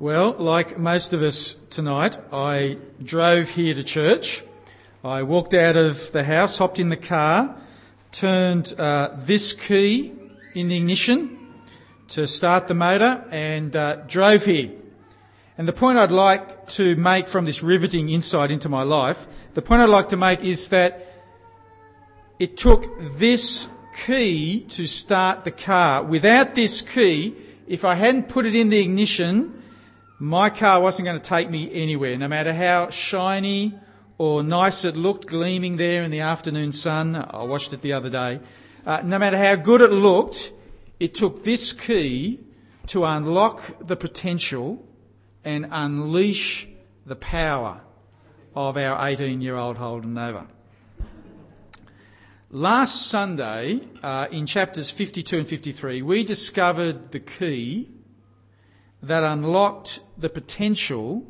Well, like most of us tonight, I drove here to church. I walked out of the house, hopped in the car, turned uh, this key in the ignition to start the motor, and uh, drove here. And the point I'd like to make from this riveting insight into my life, the point I'd like to make is that it took this key to start the car. Without this key, if I hadn't put it in the ignition, my car wasn't going to take me anywhere, no matter how shiny or nice it looked, gleaming there in the afternoon sun. I watched it the other day. Uh, no matter how good it looked, it took this key to unlock the potential and unleash the power of our 18 year old Holden Nova. Last Sunday, uh, in chapters 52 and 53, we discovered the key that unlocked the potential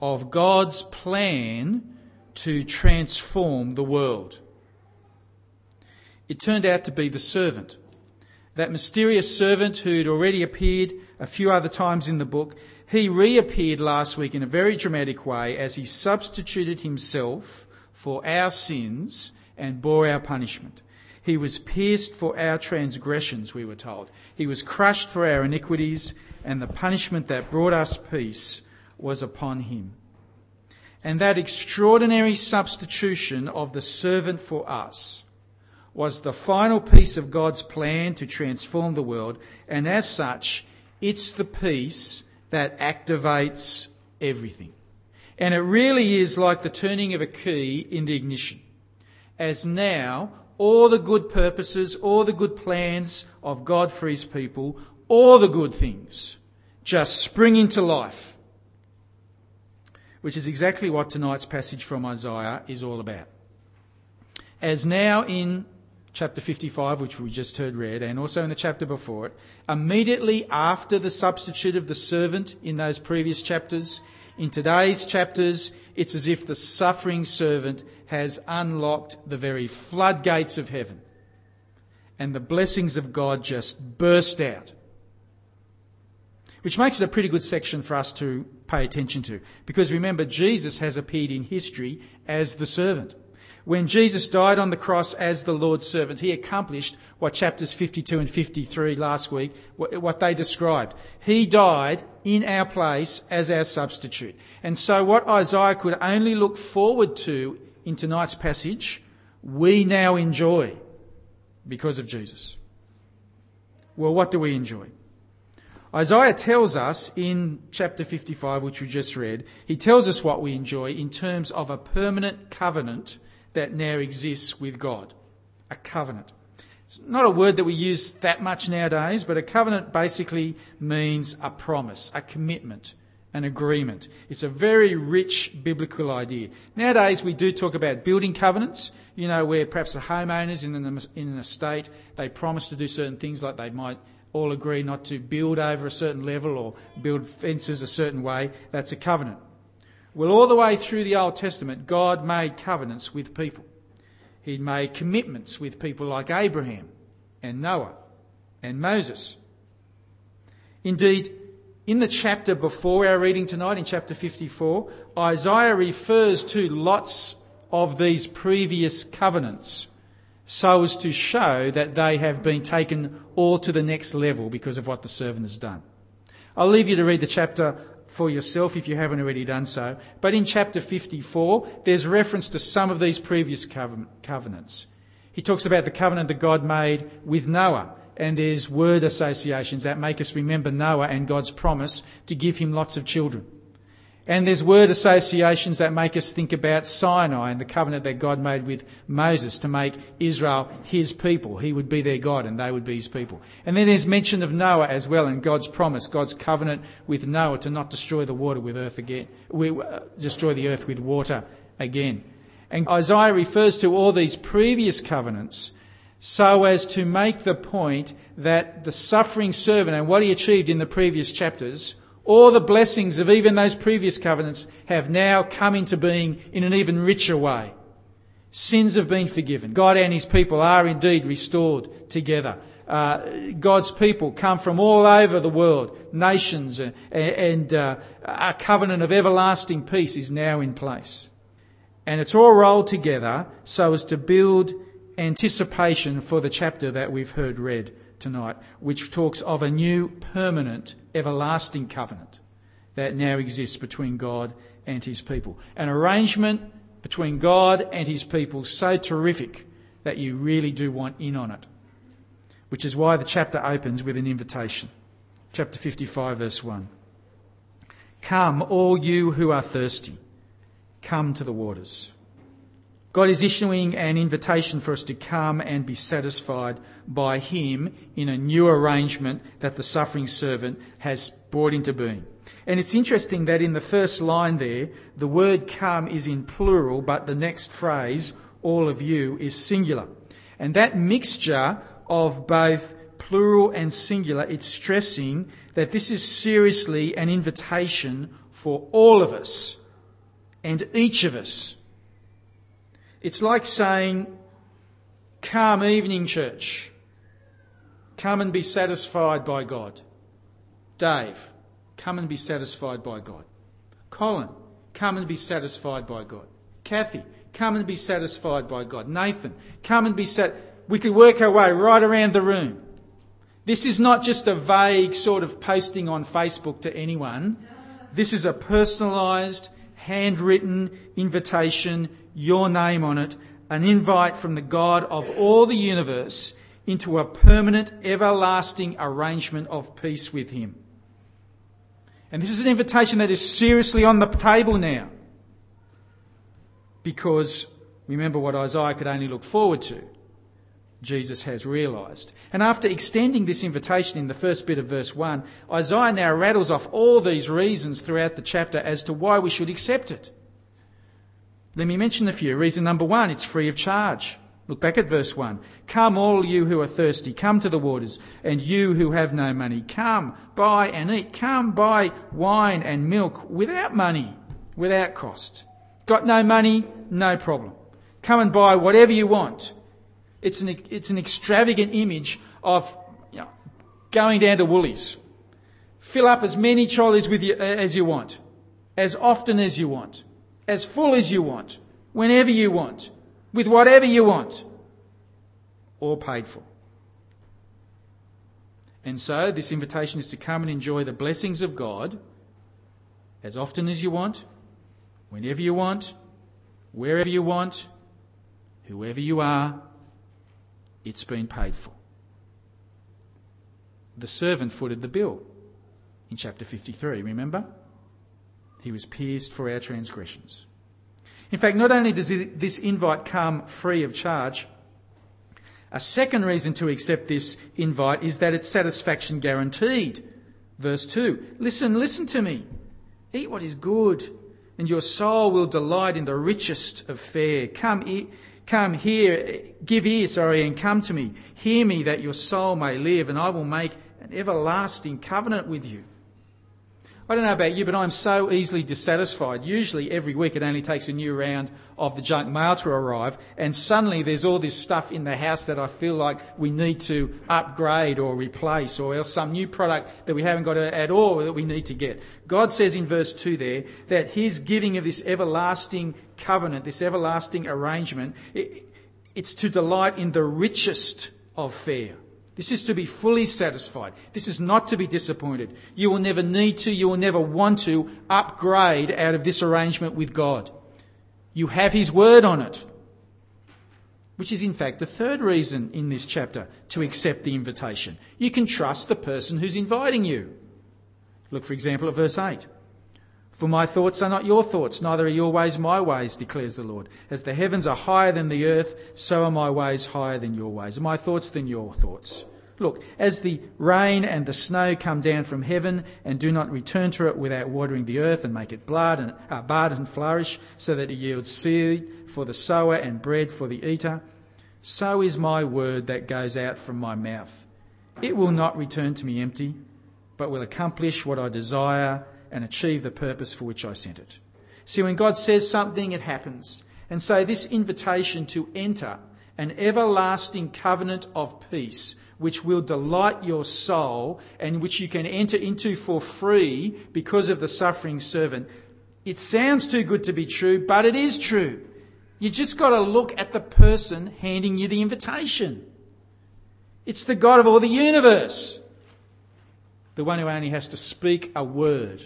of God's plan to transform the world. It turned out to be the servant. That mysterious servant who'd already appeared a few other times in the book, he reappeared last week in a very dramatic way as he substituted himself for our sins and bore our punishment. He was pierced for our transgressions, we were told. He was crushed for our iniquities and the punishment that brought us peace was upon him. And that extraordinary substitution of the servant for us was the final piece of God's plan to transform the world, and as such, it's the piece that activates everything. And it really is like the turning of a key in the ignition. As now, all the good purposes, all the good plans of God for his people all the good things just spring into life, which is exactly what tonight's passage from Isaiah is all about. As now in chapter 55, which we just heard read, and also in the chapter before it, immediately after the substitute of the servant in those previous chapters, in today's chapters, it's as if the suffering servant has unlocked the very floodgates of heaven and the blessings of God just burst out which makes it a pretty good section for us to pay attention to. Because remember, Jesus has appeared in history as the servant. When Jesus died on the cross as the Lord's servant, he accomplished what chapters 52 and 53 last week, what they described. He died in our place as our substitute. And so what Isaiah could only look forward to in tonight's passage, we now enjoy because of Jesus. Well, what do we enjoy? Isaiah tells us in chapter 55, which we just read, he tells us what we enjoy in terms of a permanent covenant that now exists with God. A covenant. It's not a word that we use that much nowadays, but a covenant basically means a promise, a commitment, an agreement. It's a very rich biblical idea. Nowadays we do talk about building covenants, you know, where perhaps the homeowners in an, in an estate, they promise to do certain things like they might all agree not to build over a certain level or build fences a certain way, that's a covenant. Well, all the way through the Old Testament, God made covenants with people. He made commitments with people like Abraham and Noah and Moses. Indeed, in the chapter before our reading tonight, in chapter 54, Isaiah refers to lots of these previous covenants so as to show that they have been taken all to the next level because of what the servant has done. I'll leave you to read the chapter for yourself if you haven't already done so. But in chapter 54, there's reference to some of these previous covenants. He talks about the covenant that God made with Noah, and there's word associations that make us remember Noah and God's promise to give him lots of children. And there's word associations that make us think about Sinai and the covenant that God made with Moses to make Israel his people. He would be their God and they would be his people. And then there's mention of Noah as well and God's promise, God's covenant with Noah to not destroy the water with earth again, uh, destroy the earth with water again. And Isaiah refers to all these previous covenants so as to make the point that the suffering servant and what he achieved in the previous chapters all the blessings of even those previous covenants have now come into being in an even richer way. Sins have been forgiven. God and his people are indeed restored together. uh, God's people come from all over the world, nations, and, and uh, a covenant of everlasting peace is now in place. And it's all rolled together so as to build anticipation for the chapter that we've heard read tonight, which talks of a new permanent everlasting covenant that now exists between God and his people. An arrangement between God and his people so terrific that you really do want in on it. Which is why the chapter opens with an invitation. Chapter 55, verse 1. Come, all you who are thirsty, come to the waters. God is issuing an invitation for us to come and be satisfied by Him in a new arrangement that the suffering servant has brought into being. And it's interesting that in the first line there, the word come is in plural, but the next phrase, all of you, is singular. And that mixture of both plural and singular, it's stressing that this is seriously an invitation for all of us and each of us. It's like saying, come evening church. Come and be satisfied by God. Dave, come and be satisfied by God. Colin, come and be satisfied by God. Kathy, come and be satisfied by God. Nathan, come and be sat. We could work our way right around the room. This is not just a vague sort of posting on Facebook to anyone. This is a personalised, handwritten invitation, your name on it, an invite from the God of all the universe into a permanent, everlasting arrangement of peace with Him. And this is an invitation that is seriously on the table now. Because remember what Isaiah could only look forward to. Jesus has realised. And after extending this invitation in the first bit of verse 1, Isaiah now rattles off all these reasons throughout the chapter as to why we should accept it. Let me mention a few. Reason number one, it's free of charge. Look back at verse 1. Come, all you who are thirsty, come to the waters, and you who have no money, come, buy and eat. Come, buy wine and milk without money, without cost. Got no money? No problem. Come and buy whatever you want. It's an, it's an extravagant image of you know, going down to Woolies. Fill up as many trolleys with you, as you want, as often as you want, as full as you want, whenever you want. With whatever you want, all paid for. And so, this invitation is to come and enjoy the blessings of God as often as you want, whenever you want, wherever you want, whoever you are, it's been paid for. The servant footed the bill in chapter 53, remember? He was pierced for our transgressions. In fact, not only does this invite come free of charge, a second reason to accept this invite is that it's satisfaction guaranteed. Verse 2 Listen, listen to me. Eat what is good, and your soul will delight in the richest of fare. Come, e- come here, give ear, sorry, and come to me. Hear me that your soul may live, and I will make an everlasting covenant with you. I don't know about you, but I'm so easily dissatisfied. Usually every week it only takes a new round of the junk mail to arrive and suddenly there's all this stuff in the house that I feel like we need to upgrade or replace or else some new product that we haven't got at all that we need to get. God says in verse 2 there that his giving of this everlasting covenant, this everlasting arrangement, it's to delight in the richest of fare. This is to be fully satisfied. This is not to be disappointed. You will never need to, you will never want to upgrade out of this arrangement with God. You have His word on it. Which is in fact the third reason in this chapter to accept the invitation. You can trust the person who's inviting you. Look, for example, at verse 8. For my thoughts are not your thoughts, neither are your ways my ways, declares the Lord. As the heavens are higher than the earth, so are my ways higher than your ways, and my thoughts than your thoughts. Look, as the rain and the snow come down from heaven and do not return to it without watering the earth and make it blood and, uh, bud and flourish, so that it yields seed for the sower and bread for the eater, so is my word that goes out from my mouth. It will not return to me empty, but will accomplish what I desire and achieve the purpose for which I sent it. See, when God says something, it happens. And so this invitation to enter an everlasting covenant of peace which will delight your soul and which you can enter into for free because of the suffering servant. It sounds too good to be true, but it is true. You just got to look at the person handing you the invitation. It's the God of all the universe. The one who only has to speak a word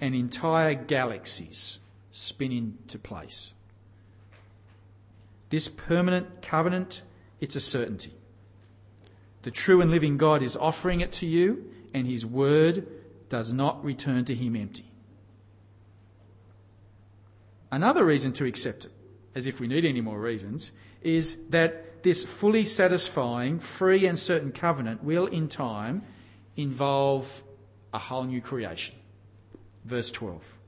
and entire galaxies spin into place. This permanent covenant, it's a certainty. The true and living God is offering it to you, and his word does not return to him empty. Another reason to accept it, as if we need any more reasons, is that this fully satisfying, free and certain covenant will in time involve a whole new creation. Verse 12.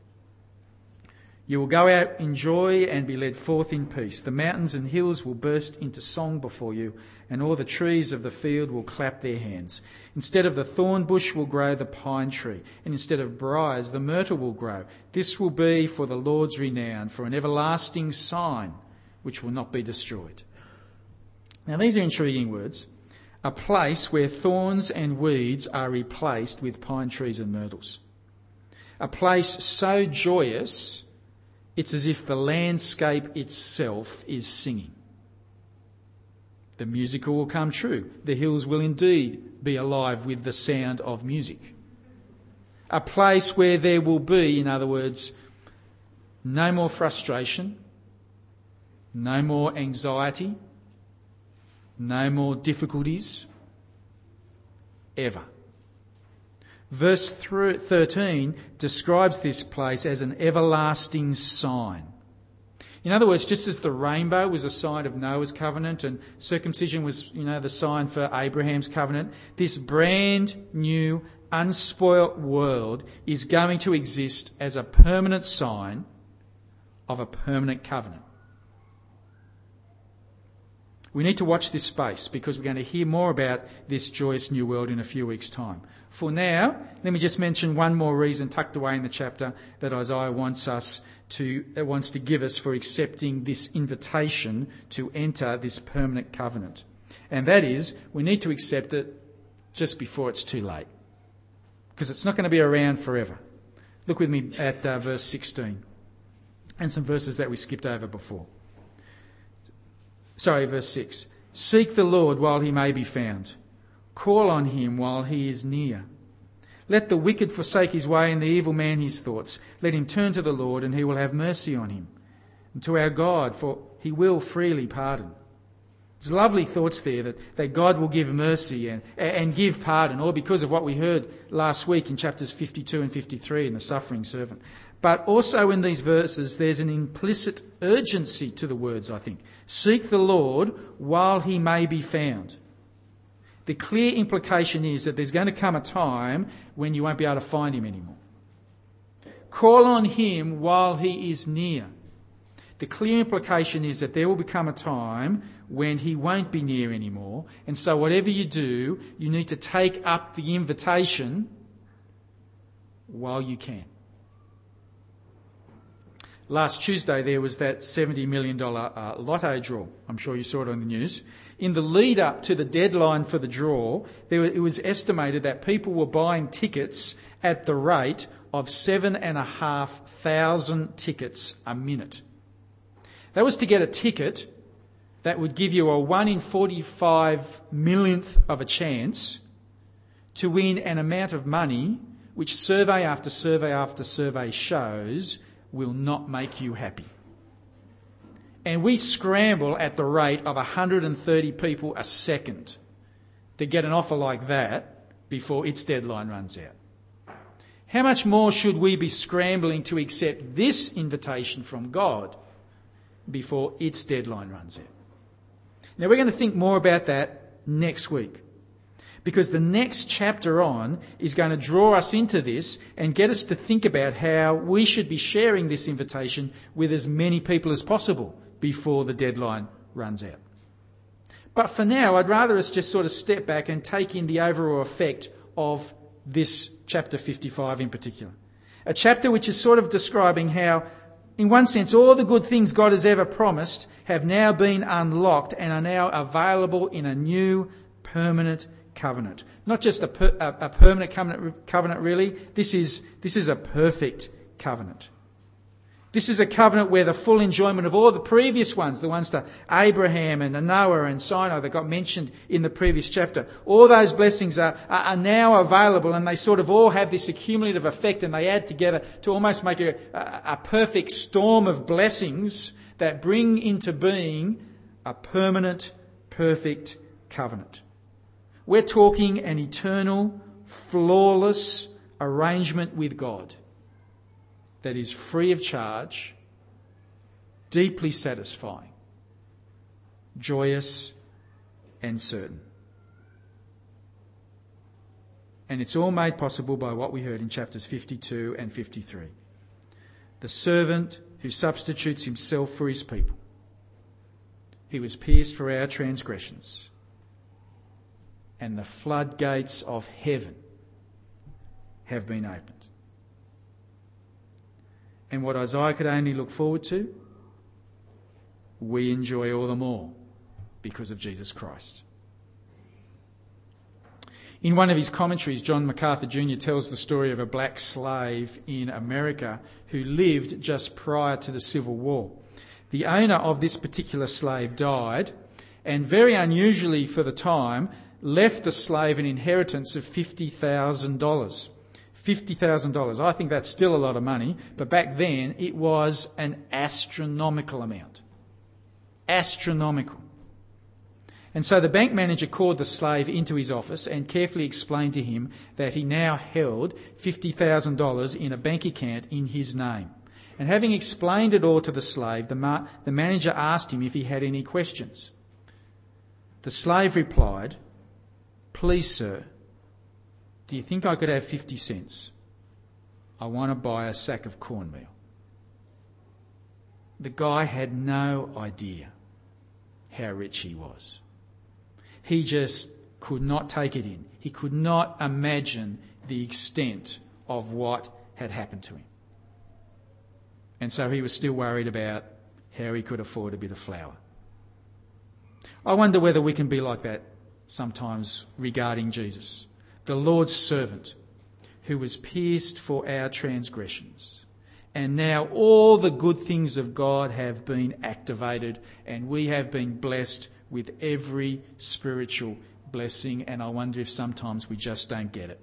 You will go out in joy and be led forth in peace. The mountains and hills will burst into song before you, and all the trees of the field will clap their hands. Instead of the thorn bush will grow the pine tree, and instead of briars the myrtle will grow. This will be for the Lord's renown, for an everlasting sign which will not be destroyed. Now these are intriguing words. A place where thorns and weeds are replaced with pine trees and myrtles. A place so joyous it's as if the landscape itself is singing. The musical will come true. The hills will indeed be alive with the sound of music. A place where there will be, in other words, no more frustration, no more anxiety, no more difficulties, ever. Verse 13 describes this place as an everlasting sign. In other words, just as the rainbow was a sign of Noah's covenant and circumcision was, you know, the sign for Abraham's covenant, this brand new, unspoilt world is going to exist as a permanent sign of a permanent covenant. We need to watch this space because we're going to hear more about this joyous new world in a few weeks' time. For now, let me just mention one more reason tucked away in the chapter that Isaiah wants us to, uh, wants to give us for accepting this invitation to enter this permanent covenant. And that is, we need to accept it just before it's too late. Because it's not going to be around forever. Look with me at uh, verse 16 and some verses that we skipped over before. Sorry, verse 6. Seek the Lord while he may be found. Call on him while he is near. Let the wicked forsake his way and the evil man his thoughts. Let him turn to the Lord and he will have mercy on him. And to our God, for he will freely pardon. There's lovely thoughts there that, that God will give mercy and, and give pardon, all because of what we heard last week in chapters 52 and 53 in the suffering servant. But also in these verses, there's an implicit urgency to the words, I think. Seek the Lord while he may be found the clear implication is that there's going to come a time when you won't be able to find him anymore. Call on him while he is near. The clear implication is that there will become a time when he won't be near anymore. And so, whatever you do, you need to take up the invitation while you can. Last Tuesday, there was that $70 million uh, lotto draw. I'm sure you saw it on the news in the lead up to the deadline for the draw, there, it was estimated that people were buying tickets at the rate of seven and a half thousand tickets a minute. That was to get a ticket that would give you a 1 in 45 millionth of a chance to win an amount of money which survey after survey after survey shows will not make you happy. And we scramble at the rate of 130 people a second to get an offer like that before its deadline runs out. How much more should we be scrambling to accept this invitation from God before its deadline runs out? Now we're going to think more about that next week. Because the next chapter on is going to draw us into this and get us to think about how we should be sharing this invitation with as many people as possible before the deadline runs out. But for now, I'd rather us just sort of step back and take in the overall effect of this chapter 55 in particular. A chapter which is sort of describing how, in one sense, all the good things God has ever promised have now been unlocked and are now available in a new, permanent covenant. Not just a, per, a, a permanent covenant, covenant, really. This is, this is a perfect covenant. This is a covenant where the full enjoyment of all the previous ones, the ones to Abraham and Noah and Sinai that got mentioned in the previous chapter, all those blessings are, are, now available and they sort of all have this accumulative effect and they add together to almost make a, a perfect storm of blessings that bring into being a permanent, perfect covenant. We're talking an eternal, flawless arrangement with God that is free of charge, deeply satisfying, joyous, and certain. And it's all made possible by what we heard in chapters 52 and 53. The servant who substitutes himself for his people. He was pierced for our transgressions. And the floodgates of heaven have been opened and what Isaiah could only look forward to, we enjoy all the more because of Jesus Christ. In one of his commentaries, John MacArthur Jr. tells the story of a black slave in America who lived just prior to the Civil War. The owner of this particular slave died, and very unusually for the time, left the slave an inheritance of $50,000. $50,000. I think that's still a lot of money, but back then it was an astronomical amount. Astronomical. And so the bank manager called the slave into his office and carefully explained to him that he now held $50,000 in a bank account in his name. And having explained it all to the slave, the, ma- the manager asked him if he had any questions. The slave replied, Please, sir, do you think I could have 50 cents? I want to buy a sack of cornmeal. The guy had no idea how rich he was. He just could not take it in. He could not imagine the extent of what had happened to him. And so he was still worried about how he could afford a bit of flour. I wonder whether we can be like that sometimes regarding Jesus the Lord's servant, who was pierced for our transgressions. And now all the good things of God have been activated, and we have been blessed with every spiritual blessing. And I wonder if sometimes we just don't get it.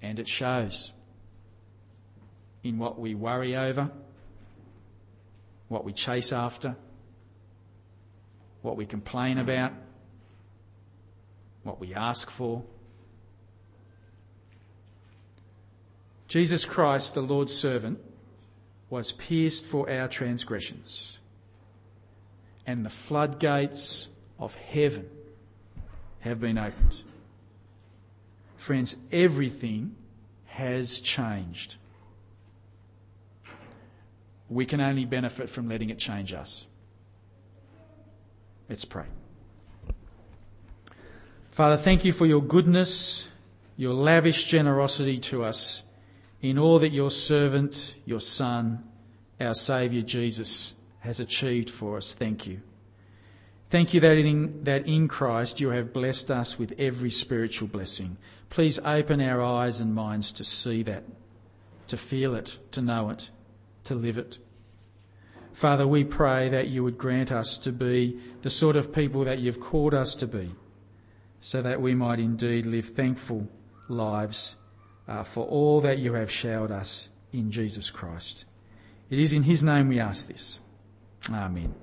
And it shows in what we worry over, what we chase after, what we complain about, what we ask for. Jesus Christ, the Lord's servant, was pierced for our transgressions, and the floodgates of heaven have been opened. Friends, everything has changed. We can only benefit from letting it change us. Let's pray. Father, thank you for your goodness, your lavish generosity to us in all that your servant, your Son, our Saviour Jesus has achieved for us. Thank you. Thank you that in, that in Christ you have blessed us with every spiritual blessing. Please open our eyes and minds to see that, to feel it, to know it, to live it. Father, we pray that you would grant us to be the sort of people that you've called us to be, so that we might indeed live thankful lives uh, for all that you have showered us in Jesus Christ. It is in his name we ask this. Amen.